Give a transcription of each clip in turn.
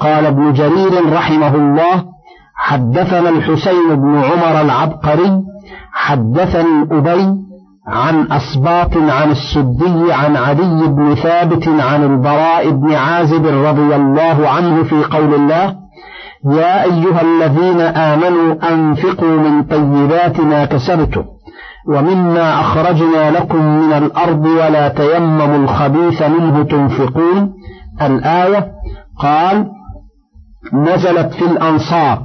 قال ابن جرير رحمه الله حدثنا الحسين بن عمر العبقري حدثني أبي عن أسباط عن السدي عن علي بن ثابت عن البراء بن عازب رضي الله عنه في قول الله يا أيها الذين آمنوا أنفقوا من طيبات ما كسبتم ومما أخرجنا لكم من الأرض ولا تيمموا الخبيث منه تنفقون. الآية قال نزلت في الأنصار.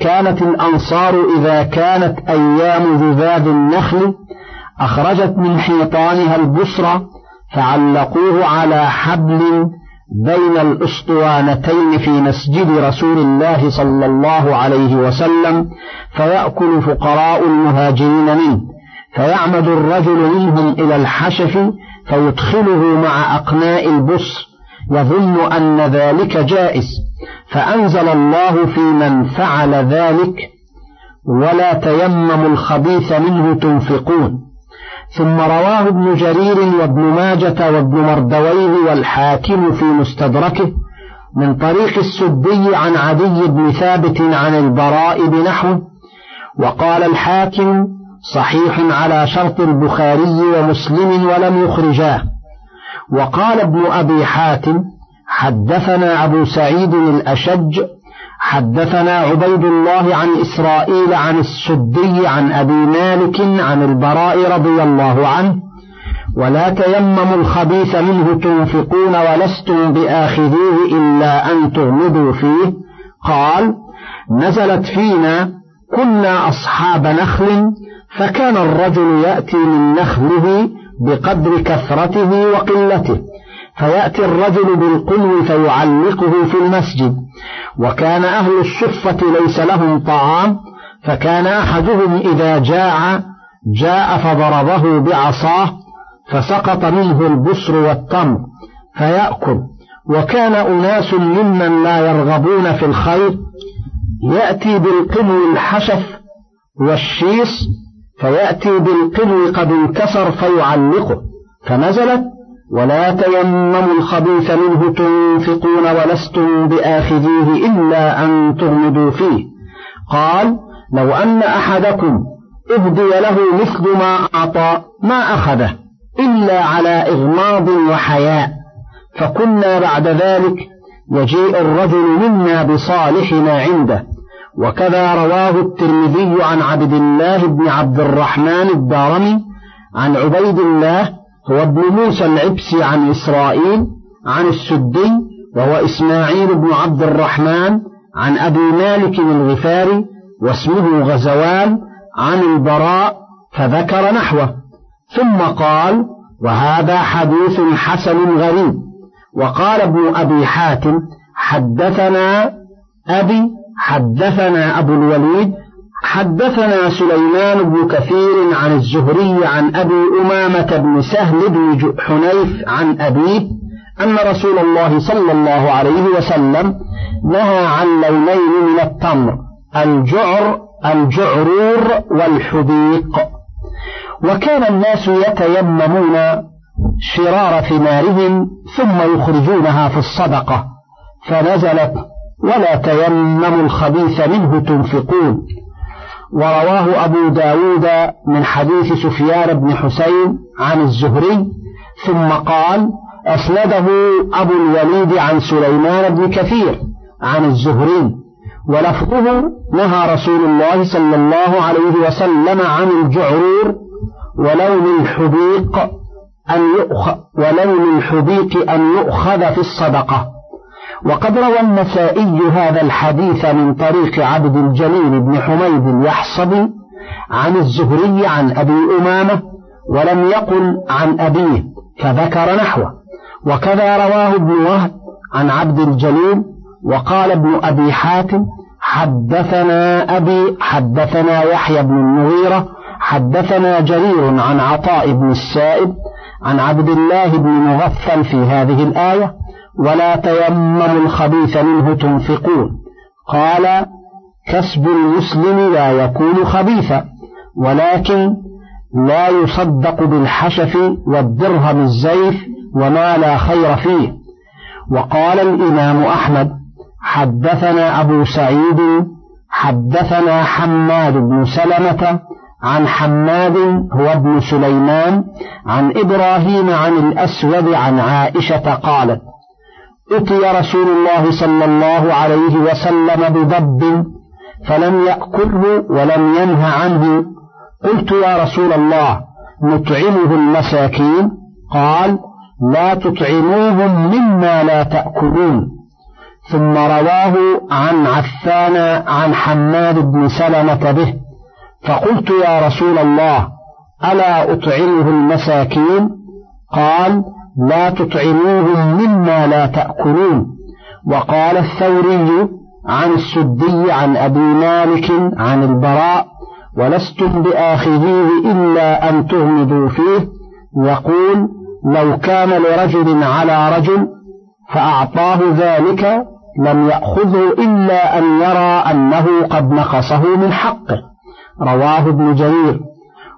كانت الأنصار إذا كانت أيام ذباب النخل أخرجت من حيطانها البصرة فعلقوه على حبل بين الأسطوانتين في مسجد رسول الله صلى الله عليه وسلم فيأكل فقراء المهاجرين منه. فيعمد الرجل منهم إلى الحشف فيدخله مع أقناء البصر يظن أن ذلك جائز فأنزل الله في من فعل ذلك ولا تيمموا الخبيث منه تنفقون. ثم رواه ابن جرير وابن ماجة وابن مردويه والحاكم في مستدركه من طريق السدي عن عدي بن ثابت عن البراء بنحوه وقال الحاكم صحيح على شرط البخاري ومسلم ولم يخرجاه. وقال ابن أبي حاتم حدثنا أبو سعيد الأشج حدثنا عبيد الله عن إسرائيل عن السدي عن أبي مالك عن البراء رضي الله عنه ولا تيمموا الخبيث منه تنفقون ولستم بآخذوه إلا أن تغمضوا فيه. قال نزلت فينا كنا أصحاب نخل فكان الرجل يأتي من نخله بقدر كثرته وقلته. فيأتي الرجل بالقلو فيعلقه في المسجد. وكان أهل الصفة ليس لهم طعام فكان أحدهم إذا جاع جاء فضربه بعصاه فسقط منه البصر والتمر فيأكل. وكان أناس ممن لا يرغبون في الخير. يأتي بالقلو الحشف والشيس فيأتي بالقلو قد انكسر فيعلقه فنزلت ولا تيمموا الخبيث منه تنفقون ولستم بآخذيه إلا أن تغمدوا فيه. قال لو أن أحدكم اهدي له مثل ما أعطى ما أخذه إلا على إغماض وحياء فكنا بعد ذلك يجيء الرجل منا بصالحنا عنده وكذا رواه الترمذي عن عبد الله بن عبد الرحمن الدارمي عن عبيد الله هو ابن موسى العبسي عن إسرائيل عن السدي وهو إسماعيل بن عبد الرحمن عن أبي مالك الغفاري واسمه غزوان عن البراء فذكر نحوه. ثم قال وهذا حديث حسن غريب. وقال ابن أبي حاتم حدثنا أبي حدثنا أبو الوليد حدثنا سليمان بن كثير عن الزهري عن أبي أمامة بن سهل بن حنيف عن أبيه أن رسول الله صلى الله عليه وسلم نهى عن لونين من التمر الجعر الجعرور والحديق. وكان الناس يتيممون شرار ثمارهم ثم يخرجونها في الصدقة فنزلت ولا تيمموا الخبيث منه تنفقون. ورواه أبو داود من حديث سفيان بن حسين عن الزهري ثم قال أسنده أبو الوليد عن سليمان بن كثير عن الزهري ولفظه نهى رسول الله صلى الله عليه وسلم عن الجعرور ولون الحبيق أن يؤخذ ولون الحبيق أن يؤخذ في الصدقة. وقد روى النسائي هذا الحديث من طريق عبد الجليل بن حميد اليحصبي عن الزهري عن أبي أمامة ولم يقل عن أبيه فذكر نحوه. وكذا رواه ابن وهب عن عبد الجليل وقال ابن أبي حاتم حدثنا أبي حدثنا يحيى بن المغيرة حدثنا جرير عن عطاء بن السائب عن عبد الله بن مغفل في هذه الآية ولا تيمموا الخبيث منه تنفقون. قال كسب المسلم لا يكون خبيثا ولكن لا يصدق بالحشف والدرهم الزيف وما لا خير فيه. وقال الإمام أحمد حدثنا أبو سعيد حدثنا حماد بن سلمة عن حماد هو ابن سليمان عن إبراهيم عن الأسود عن عائشة قالت أتي رسول الله صلى الله عليه وسلم بضب فلم يأكله ولم ينه عنه قلت يا رسول الله نطعمه المساكين؟ قال لا تطعموهم مما لا تأكلون. ثم رواه عن عفان عن حماد بن سلمة به فقلت يا رسول الله ألا أطعمه المساكين؟ قال لا تطعموهم مما لا تأكلون. وقال الثوري عن السدي عن أبي مالك عن البراء ولستم بآخذيه إلا أن تغمضوا فيه يقول لو كان لرجل على رجل فأعطاه ذلك لم يأخذه إلا أن يرى أنه قد نقصه من حقه رواه ابن جرير.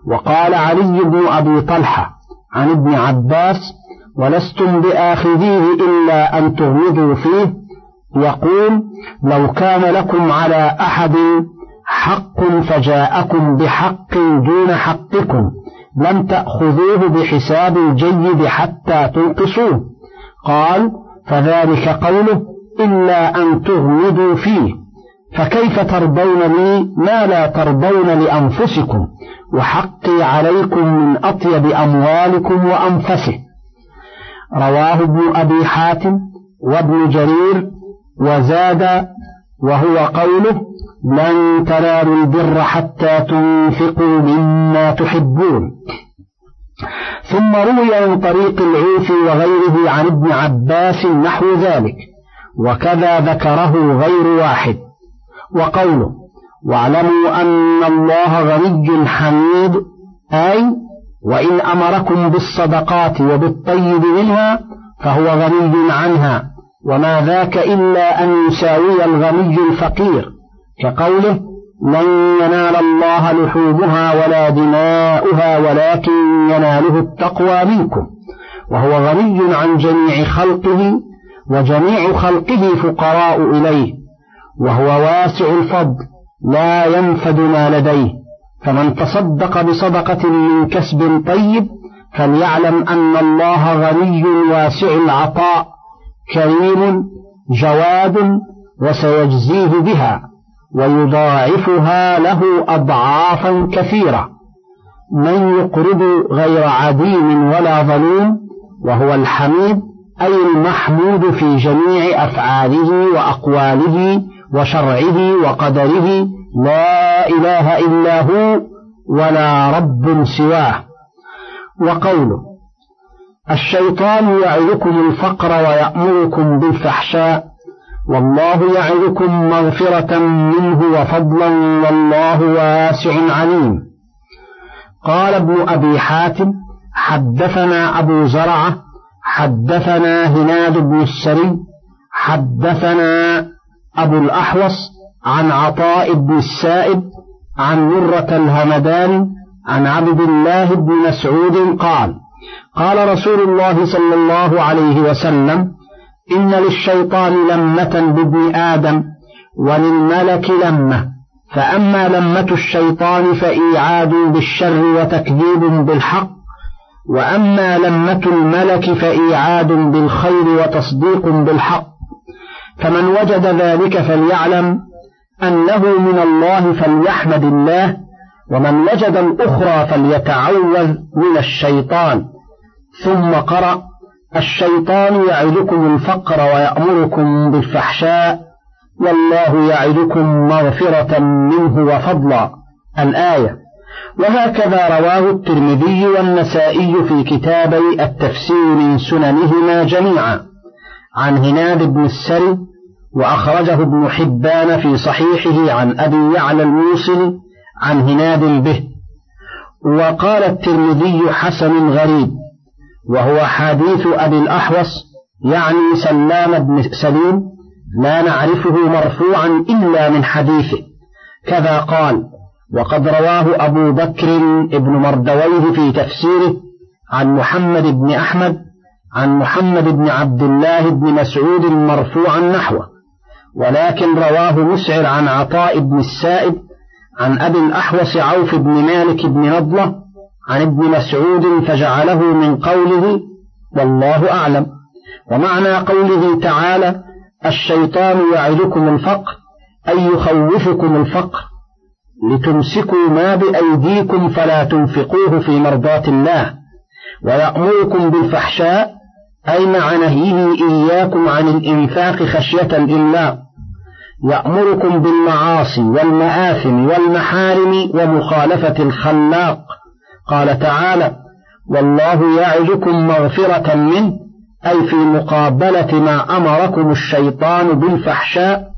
وقال علي بن أبي طلحة عن ابن عباس ولستم بآخذيه إلا أن تغمضوا فيه. يقول لو كان لكم على أحد حق فجاءكم بحق دون حقكم لم تأخذوه بحساب الجيد حتى تنقصوه. قال فذلك قوله إلا أن تغمضوا فيه. فكيف ترضون لي؟ ما لا ترضون لأنفسكم. وحقي عليكم من أطيب أموالكم وأنفسه. رواه ابن أبي حاتم وابن جرير وزاد وهو قوله لن تنالوا البر حتى تنفقوا مما تحبون ثم روي من طريق العوفي وغيره عن ابن عباس نحو ذلك وكذا ذكره غير واحد وقوله واعلموا أن الله غني حميد أي وإن أمركم بالصدقات وبالطيب منها فهو غني عنها وما ذاك إلا أن يساوي الغني الفقير. كقوله لن ينال الله لحومها ولا دماؤها ولكن يناله التقوى منكم وهو غني عن جميع خلقه وجميع خلقه فقراء إليه وهو واسع الفضل لا ينفد ما لديه. فمن تصدق بصدقة من كسب طيب فليعلم أن الله غني واسع العطاء كريم جواد وسيجزيه بها ويضاعفها له أضعافا كثيرة. من يقرض غير عديم ولا ظلوم وهو الحميد أي المحمود في جميع أفعاله وأقواله وشرعه وقدره لا إله إلا هو ولا رب سواه. وقوله الشيطان يعدكم الفقر ويأمركم بالفحشاء والله يعدكم مغفرة منه وفضلا والله واسع عليم. قال ابن أبي حاتم حدثنا أبو زرعة حدثنا هناد بن السري حدثنا أبو الأحوص عن عطاء بن السائب عن مرة الهمدان عن عبد الله بن مسعود قال قال رسول الله صلى الله عليه وسلم إن للشيطان لمة بابن آدم وللملك لمة فأما لمة الشيطان فإيعاد بالشر وتكذيب بالحق وأما لمة الملك فإيعاد بالخير وتصديق بالحق. فمن وجد ذلك فليعلم أنه من الله فليحمد الله ومن وجد الأخرى فليتعوذ من الشيطان. ثم قرأ الشيطان يعدكم الفقر ويأمركم بالفحشاء والله يعدكم مغفرة منه وفضلا. الآية وهكذا رواه الترمذي والنسائي في كتابي التفسير من سننهما جميعا. عن هناد بن السري وأخرجه ابن حبان في صحيحه عن أبي يعلى الموصل عن هناد به. وقال الترمذي حسن غريب وهو حديث أبي الأحوص يعني سلام بن سليم لا نعرفه مرفوعا إلا من حديثه. كذا قال وقد رواه أبو بكر ابن مردويه في تفسيره عن محمد بن أحمد عن محمد بن عبد الله بن مسعود مرفوعا نحوه. ولكن رواه مسعر عن عطاء بن السائب عن أبي الأحوص عوف بن مالك بن نضلة عن ابن مسعود فجعله من قوله والله أعلم. ومعنى قوله تعالى الشيطان يعدكم الفقر أي يخوفكم الفقر لتمسكوا ما بأيديكم فلا تنفقوه في مرضاة الله ويأمركم بالفحشاء أي مع نهيه إياكم عن الإنفاق خشية الإملاق يأمركم بالمعاصي والمآثم والمحارم ومخالفة الخلاق. قال تعالى والله يعدكم مغفرة منه أي في مقابلة ما أمركم الشيطان بالفحشاء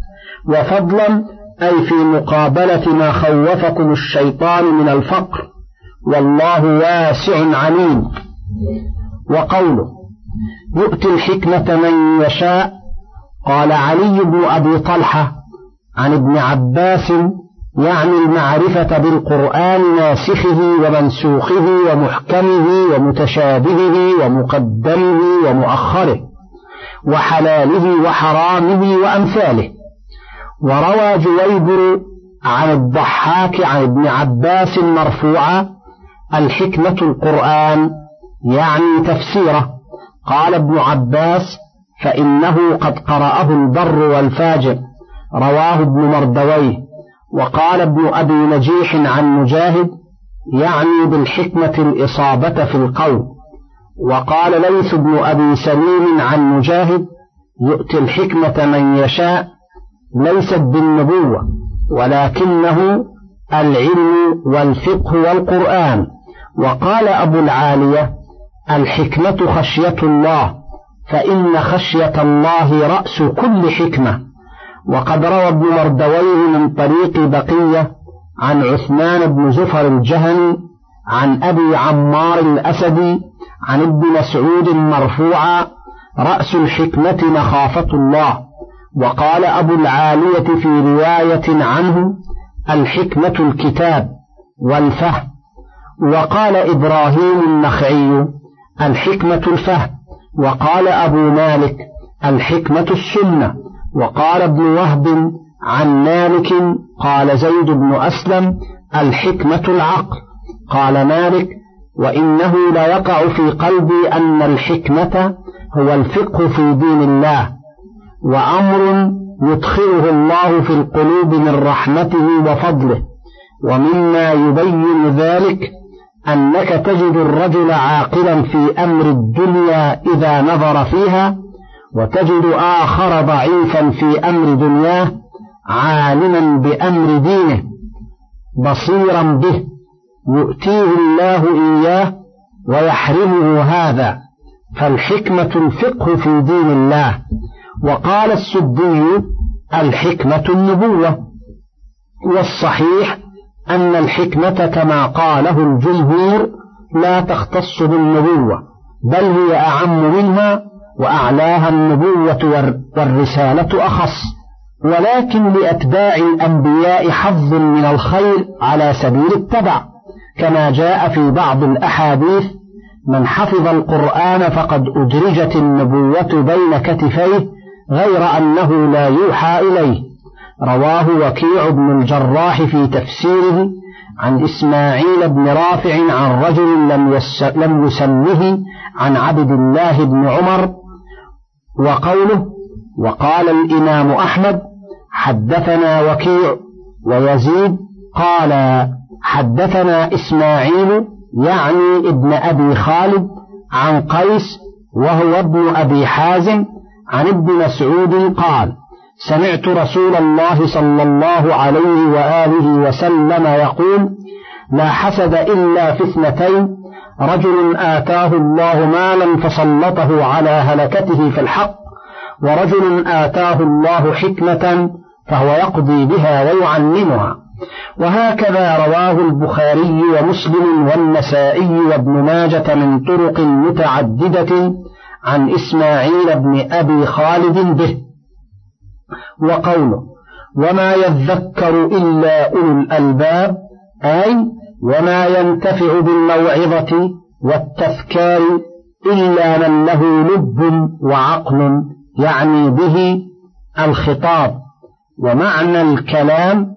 وفضلا أي في مقابلة ما خوفكم الشيطان من الفقر. والله واسع عليم. وقوله يؤتي الحكمة من يشاء. قال علي بن أبي طلحة عن ابن عباس يعني المعرفة بالقرآن ناسخه ومنسوخه ومحكمه ومتشابهه ومقدمه ومؤخره وحلاله وحرامه وأمثاله. وروى جويبر عن الضحاك عن ابن عباس مرفوعا الحكمة القرآن يعني تفسيره. قال ابن عباس فإنه قد قرأه البر والفاجر رواه ابن مردويه وقال ابن أبي نجيح عن مجاهد يعني بالحكمة الإصابة في القول وقال ليث بن أبي سليم عن مجاهد يؤتي الحكمة من يشاء ليست بالنبوة ولكنه العلم والفقه والقرآن. وقال أبو العالية الحكمة خشية الله فإن خشية الله رأس كل حكمة. وقد روى ابن مردويه من طريق بقية عن عثمان بن زفر الجهني عن أبي عمار الأسدي عن ابن مسعود مرفوعا رأس الحكمة مخافة الله. وقال أبو العالية في رواية عنه الحكمة الكتاب والفهم. وقال إبراهيم النخعي الحكمة الفهم. وقال أبو مالك الحكمة السنة. وقال ابن وهب عن مالك قال زيد بن أسلم الحكمة العقل. قال مالك وإنه لا يقع في قلبي أن الحكمة هو الفقه في دين الله. وأمر يدخله الله في القلوب من رحمته وفضله. ومما يبين ذلك أنك تجد الرجل عاقلا في أمر الدنيا إذا نظر فيها وتجد آخر ضعيفا في أمر دنياه عالما بأمر دينه بصيرا به يؤتيه الله إياه ويحرمه هذا. فالحكمة الفقه في دين الله. وقال السدي الحكمة النبوة. والصحيح أن الحكمة كما قاله الجمهور لا تختص بالنبوة بل هي أعم منها وأعلاها النبوة والرسالة أخص. ولكن لأتباع الأنبياء حظ من الخير على سبيل التبع كما جاء في بعض الأحاديث من حفظ القرآن فقد أدرجت النبوة بين كتفيه غير أنه لا يوحى إليه. رواه وكيع بن الجراح في تفسيره عن إسماعيل بن رافع عن رجل لم, لم يسمه عن عبد الله بن عمر وقوله وقال الإمام أحمد حدثنا وكيع ويزيد قال حدثنا إسماعيل يعني ابن أبي خالد عن قيس وهو ابن أبي حازم عن ابن مسعود قال سمعت رسول الله صلى الله عليه وآله وسلم يقول لا حسد إلا في اثنتين رجل آتاه الله مالا فسلطه على هلكته في الحق ورجل آتاه الله حكمة فهو يقضي بها ويعلمها. وهكذا رواه البخاري ومسلم والنسائي وابن ماجة من طرق متعددة عن إسماعيل بن أبي خالد به. وقوله وما يذكر إلا أولو الألباب أي وما ينتفع بالموعظة والتذكار إلا من له لب وعقل يعني به الخطاب. ومعنى الكلام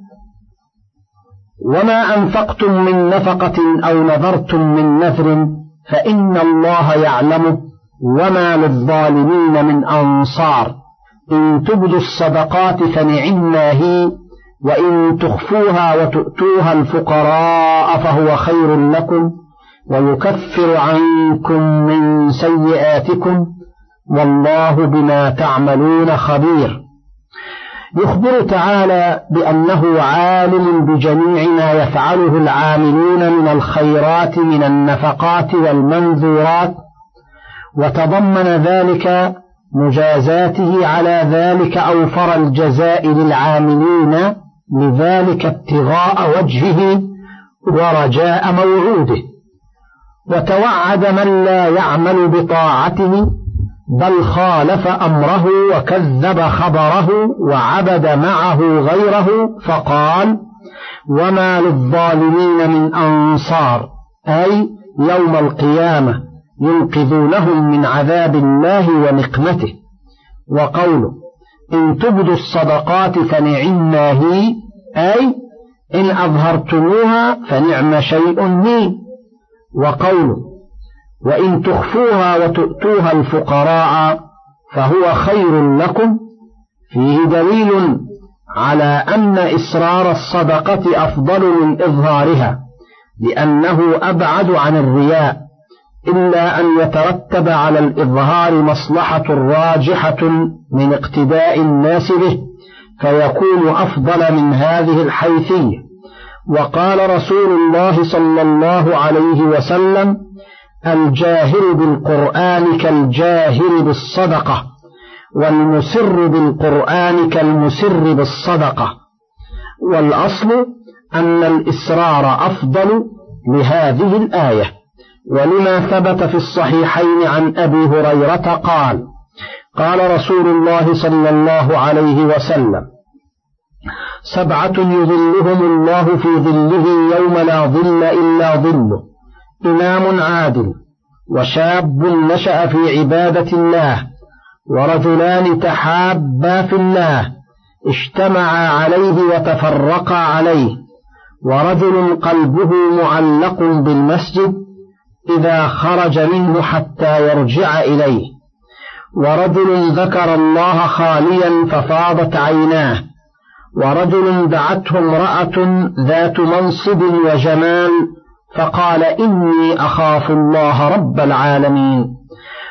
وما أنفقتم من نفقة أو نذرتم من نذر فإن الله يعلمه وما للظالمين من أنصار. إن تبدوا الصدقات فنعما هي وإن تخفوها وتؤتوها الفقراء فهو خير لكم ويكفر عنكم من سيئاتكم والله بما تعملون خبير. يخبر تعالى بأنه عالم بجميع ما يفعله العاملون من الخيرات من النفقات والمنذورات وتضمن ذلك مجازاته على ذلك أوفر الجزاء للعاملين لذلك ابتغاء وجهه ورجاء موعوده. وتوعد من لا يعمل بطاعته بل خالف أمره وكذب خبره وعبد معه غيره فقال وما للظالمين من أنصار. أي يوم القيامة. ينقذونهم من عذاب الله ونقمته. وقوله إن تبدوا الصدقات فنعما هي أي إن أظهرتموها فنعم شيء هي وقوله وإن تخفوها وتؤتوها الفقراء فهو خير لكم. فيه دليل على أن إسرار الصدقة أفضل من إظهارها لأنه أبعد عن الرياء. إلا أن يترتب على الإظهار مصلحة راجحة من اقتداء الناس به فيكون أفضل من هذه الحيثية. وقال رسول الله صلى الله عليه وسلم الجاهر بالقرآن كالجاهر بالصدقة والمسر بالقرآن كالمسر بالصدقة. والأصل أن الإسرار أفضل لهذه الآية. ولما ثبت في الصحيحين عن أبي هريرة قال قال رسول الله صلى الله عليه وسلم سبعة يظلهم الله في ظله يوم لا ظل إلا ظله إمام عادل وشاب نشأ في عبادة الله ورجلان تحابا في الله اجتمعا عليه وتفرقا عليه ورجل قلبه معلق بالمسجد إذا خرج منه حتى يرجع إليه. ورجل ذكر الله خاليا ففاضت عيناه. ورجل دعته امرأة ذات منصب وجمال فقال إني أخاف الله رب العالمين.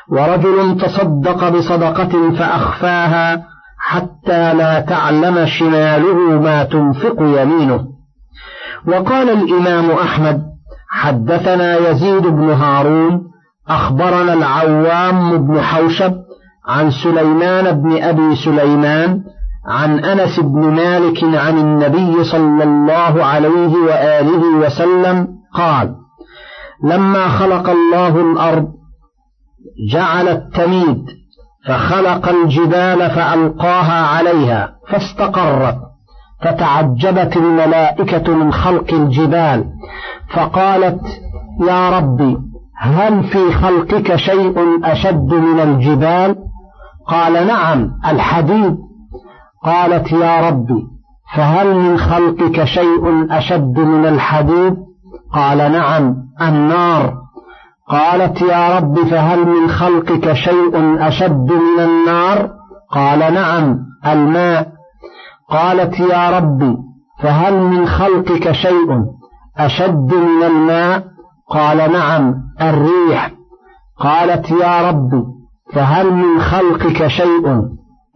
ورجل تصدق بصدقة فأخفاها حتى لا تعلم شماله ما تنفق يمينه. وقال الإمام أحمد حدثنا يزيد بن هارون أخبرنا العوام بن حوشب عن سليمان بن أبي سليمان عن أنس بن مالك عن النبي صلى الله عليه وآله وسلم قال لما خلق الله الأرض جعل التميد فخلق الجبال فألقاها عليها فاستقرت فتعجبت الملائكة من خلق الجبال فقالت يا ربي هل في خلقك شيء أشد من الجبال؟ قال نعم الحديد. قالت يا ربي فهل من خلقك شيء أشد من الحديد؟ قال نعم النار. قالت يا رب فهل من خلقك شيء أشد من النار؟ قال نعم الماء. قالت يا رب فهل من خلقك شيء؟ أشد من الماء؟ قال نعم الريح. قالت يا رب فهل من خلقك شيء؟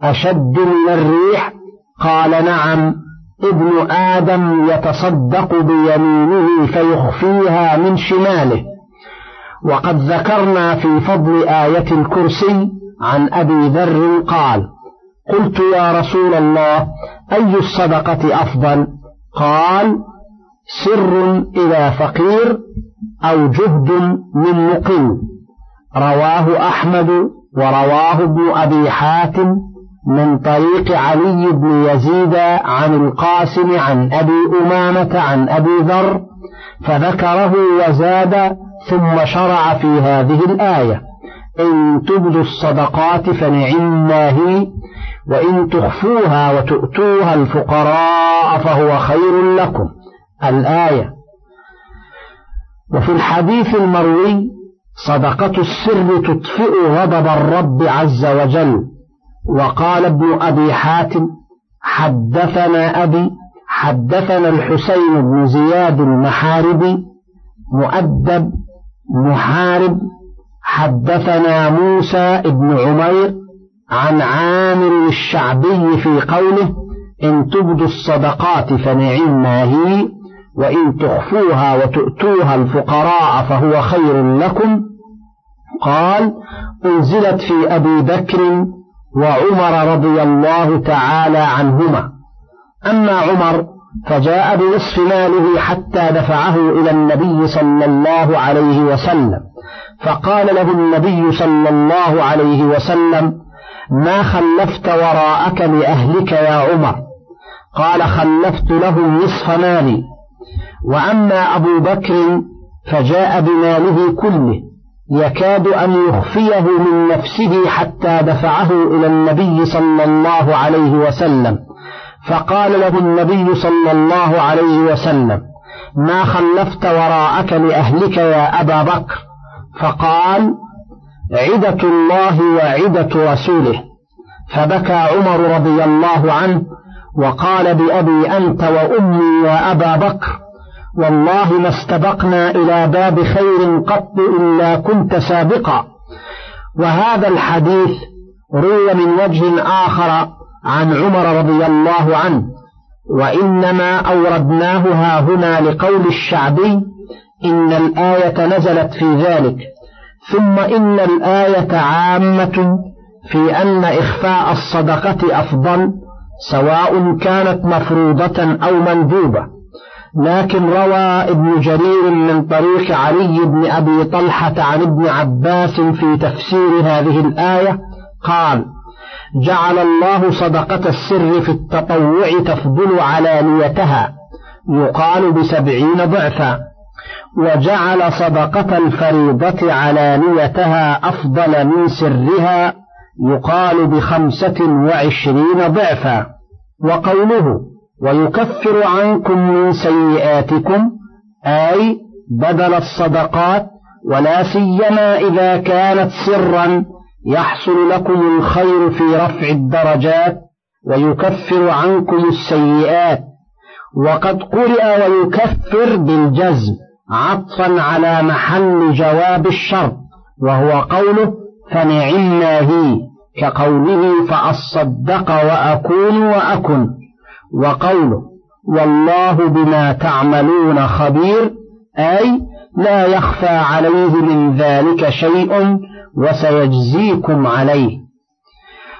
أشد من الريح؟ قال نعم ابن آدم يتصدق بيمينه فيخفيها من شماله. وقد ذكرنا في فضل آية الكرسي عن أبي ذر قال قلت يا رسول الله أي الصدقة أفضل؟ قال سر إلى فقير أو جهد من مقيم. رواه أحمد ورواه ابن أبي حاتم من طريق علي بن يزيد عن القاسم عن أبي أمامة عن أبي ذر فذكره وزاد ثم شرع في هذه الآية. إن تبدوا الصدقات فنعما هي وإن تخفوها وتؤتوها الفقراء فهو خير لكم. الآية. وفي الحديث المروي صدقة السر تطفئ غضب الرب عز وجل. وقال ابن أبي حاتم حدثنا أبي حدثنا الحسين بن زياد المحاربي مؤدب محارب. حدثنا موسى بن عمير عن عامر الشعبي في قوله إن تبدوا الصدقات فنعم ما هي وإن تخفوها وتؤتوها الفقراء فهو خير لكم. قال أنزلت في أبي بكر وعمر رضي الله تعالى عنهما. أما عمر فجاء بنصف ماله حتى دفعه إلى النبي صلى الله عليه وسلم فقال له النبي صلى الله عليه وسلم ما خلفت وراءك لأهلك يا عمر؟ قال خلفت لهم نصف مالي. وأما أبو بكر فجاء بماله كله. يكاد أن يخفيه من نفسه حتى دفعه إلى النبي صلى الله عليه وسلم. فقال له النبي صلى الله عليه وسلم ما خلفت وراءك لأهلك يا أبا بكر؟ فقال عدة الله وعدة رسوله. فبكى عمر رضي الله عنه وقال بأبي أنت وأمي يا أبا بكر والله ما استبقنا إلى باب خير قط إلا كنت سابقا. وهذا الحديث روي من وجه آخر عن عمر رضي الله عنه وإنما أوردناه ها هنا لقول الشعبي إن الآية نزلت في ذلك. ثم إن الآية عامة في أن إخفاء الصدقة أفضل سواء كانت مفروضة أو مندوبة لكن روى ابن جرير من طريق علي بن أبي طلحة عن ابن عباس في تفسير هذه الآية قال جعل الله صدقة السر في التطوع تفضل علانيتها يقال بسبعين ضعفا. وجعل صدقة الفريضة علانيتها أفضل من سرها يقال بخمسة وعشرين ضعفا. وقوله ويكفر عنكم من سيئاتكم أي بدل الصدقات ولا سيما إذا كانت سرا يحصل لكم الخير في رفع الدرجات ويكفر عنكم السيئات. وقد قرئ ويكفر بالجزم عطفا على محل جواب الشرط وهو قوله فنعم ما هي كقوله فأصدق وأكون وأكن وقوله والله بما تعملون خبير أي لا يخفى عليه من ذلك شيء وسيجزيكم عليه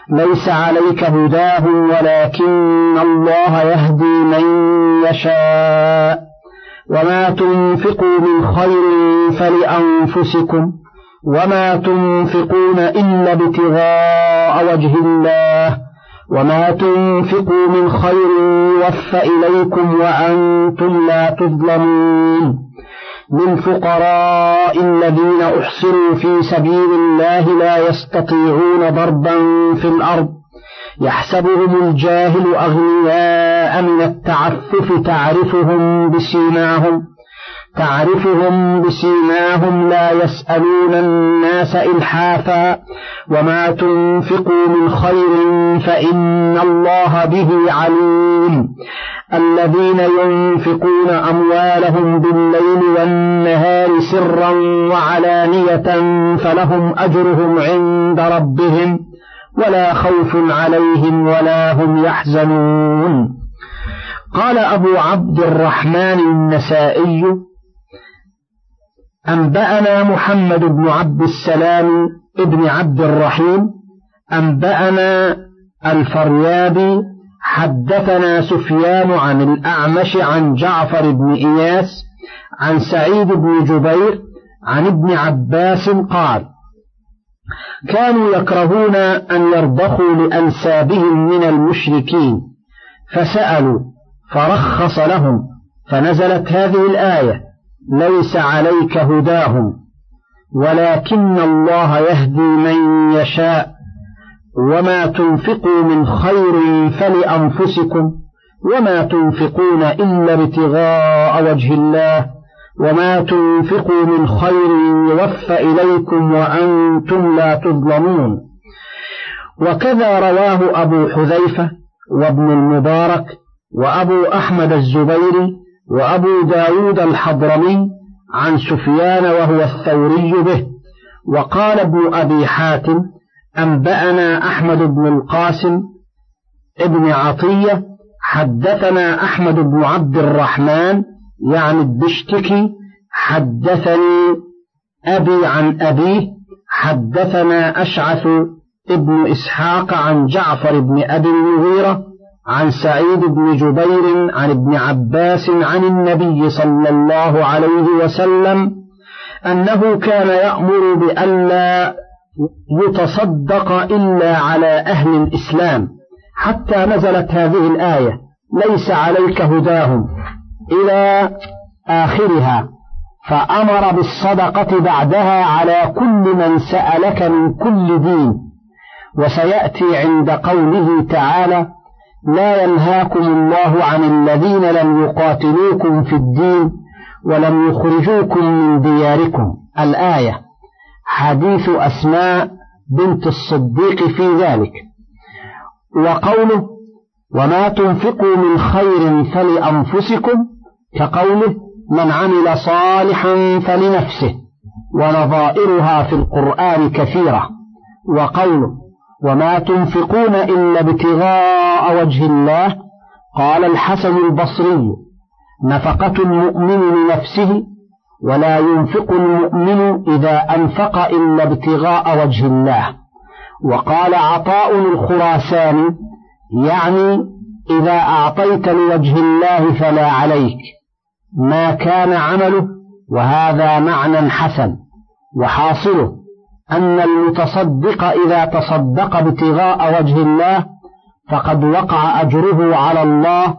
ليس عليك هداهم ولكن الله يهدي من يشاء وما تنفقوا من خير فلأنفسكم وما تنفقون إلا ابتغاء وجه الله وما تنفقوا من خير يوفى إليكم وأنتم لا تظلمون للفقراء الذين أحصروا في سبيل الله لا يستطيعون ضربا في الأرض يحسبهم الجاهل أغنياء من التعفف تعرفهم بسيماهم تعرفهم بسيماهم لا يسألون الناس إلحافا وما تنفقوا من خير فإن الله به عليم. الذين ينفقون أموالهم بالليل والنهار سرا وعلانية فلهم أجرهم عند ربهم. ولا خوف عليهم ولا هم يحزنون. قال أبو عبد الرحمن النسائي أنبأنا محمد بن عبد السلام ابن عبد الرحيم أنبأنا الفريابي حدثنا سفيان عن الأعمش عن جعفر بن إياس عن سعيد بن جبير عن ابن عباس قال كانوا يكرهون أن يرضخوا لأنسابهم من المشركين فسألوا فرخص لهم فنزلت هذه الآية ليس عليك هداهم ولكن الله يهدي من يشاء وما تنفقوا من خير فلأنفسكم وما تنفقون إلا ابتغاء وجه الله وما تنفقوا من خير يوفى إليكم وأنتم لا تظلمون. وكذا رواه أبو حذيفة وابن المبارك وأبو أحمد الزبيري وأبو داود الحضرمي عن سفيان وهو الثوري به. وقال ابن أبي حاتم أنبأنا أحمد بن القاسم ابن عطية حدثنا أحمد بن عبد الرحمن يعني البشتكي حدثني أبي عن أبيه حدثنا أشعث ابن إسحاق عن جعفر بن أبي المغيرة عن سعيد بن جبير عن ابن عباس عن النبي صلى الله عليه وسلم أنه كان يأمر بألا يتصدق إلا على أهل الإسلام حتى نزلت هذه الآية ليس عليك هداهم. إلى آخرها فأمر بالصدقة بعدها على كل من سألك من كل دين وسيأتي عند قوله تعالى لا ينهاكم الله عن الذين لم يقاتلوكم في الدين ولم يخرجوكم من دياركم. الآية حديث أسماء بنت الصديق في ذلك. وقوله وما تنفقوا من خير فلأنفسكم كقوله من عمل صالحا فلنفسه ونظائرها في القرآن كثيرة وقوله وما تنفقون إلا ابتغاء وجه الله قال الحسن البصري نفقة المؤمن لنفسه ولا ينفق المؤمن إذا أنفق إلا ابتغاء وجه الله وقال عطاء الخراساني يعني إذا أعطيت لوجه الله فلا عليك. ما كان عمله وهذا معنى حسن وحاصله أن المتصدق إذا تصدق ابتغاء وجه الله فقد وقع أجره على الله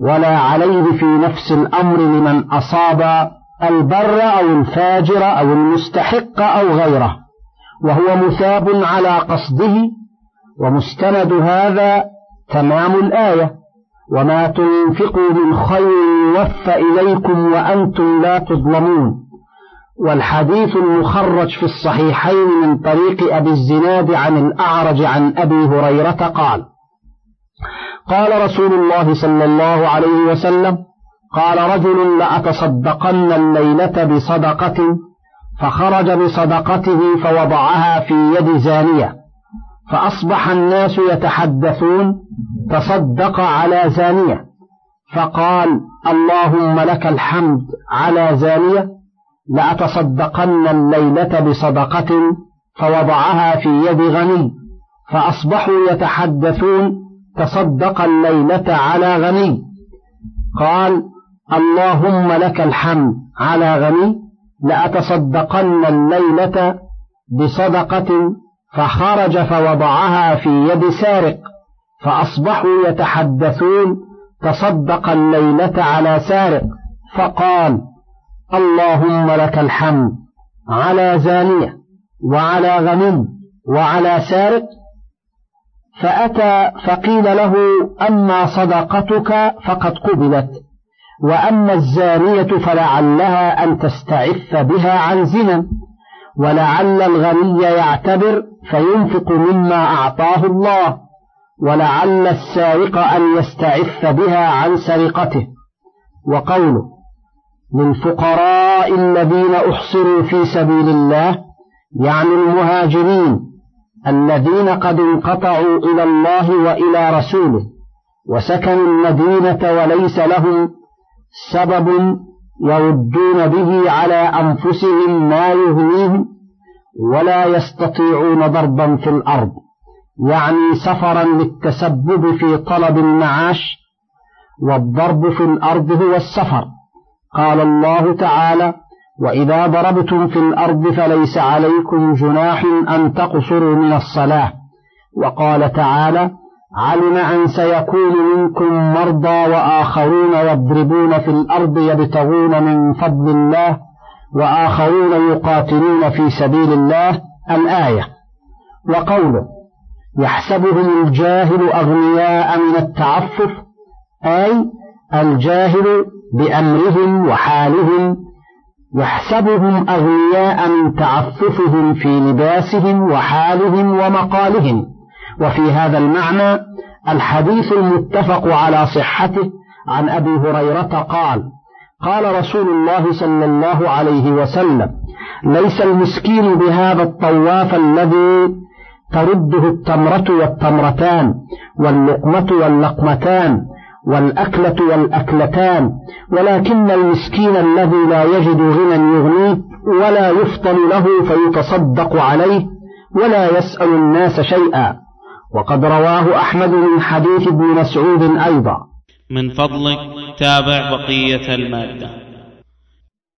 ولا عليه في نفس الأمر لمن أصاب البر أو الفاجر أو المستحق أو غيره. وهو مثاب على قصده ومستند هذا تمام الآية. وما تنفقوا من خير يوفى إليكم وأنتم لا تظلمون. والحديث المخرج في الصحيحين من طريق أبي الزناد عن الأعرج عن أبي هريرة قال قال رسول الله صلى الله عليه وسلم قال رجل لأتصدقن الليلة بصدقة فخرج بصدقته فوضعها في يد زانية فأصبح الناس يتحدثون تصدق على زانية. فقال اللهم لك الحمد على زانية. لأتصدقن الليلة بصدقة فوضعها في يد غني. فأصبحوا يتحدثون تصدق الليلة على غني. قال اللهم لك الحمد على غني. لأتصدقن الليلة بصدقة فخرج فوضعها في يد سارق. فأصبحوا يتحدثون تصدق الليلة على سارق فقال اللهم لك الحمد على زانية وعلى غني وعلى سارق. فأتى فقيل له أما صدقتك فقد قبلت وأما الزانية فلعلها أن تستعف بها عن زنا ولعل الغني يعتبر فينفق مما أعطاه الله. ولعل السارق أن يستعف بها عن سرقته. وقوله للفقراء الذين أحصروا في سبيل الله يعني المهاجرين الذين قد انقطعوا إلى الله وإلى رسوله وسكنوا المدينة وليس لهم سبب يردون به على أنفسهم ما يهويهم ولا يستطيعون ضربا في الأرض. يعني سفرا للتسبب في طلب المعاش والضرب في الأرض هو السفر. قال الله تعالى وإذا ضربتم في الأرض فليس عليكم جناح أن تقصروا من الصلاة. وقال تعالى علم أن سيكون منكم مرضى وآخرون يضربون في الأرض يبتغون من فضل الله وآخرون يقاتلون في سبيل الله. الآية. وقوله يحسبهم الجاهل أغنياء من التعفف أي الجاهل بأمرهم وحالهم يحسبهم أغنياء من تعففهم في لباسهم وحالهم ومقالهم. وفي هذا المعنى الحديث المتفق على صحته عن أبي هريرة قال قال رسول الله صلى الله عليه وسلم ليس المسكين بهذا الطواف الذي ترده التمرة والتمرتان واللقمة واللقمتان والأكلة والأكلتان ولكن المسكين الذي لا يجد غنى يغنيه ولا يفطن له فيتصدق عليه ولا يسأل الناس شيئا. وقد رواه أحمد من حديث ابن مسعود أيضا. من فضلك تابع بقية المادة.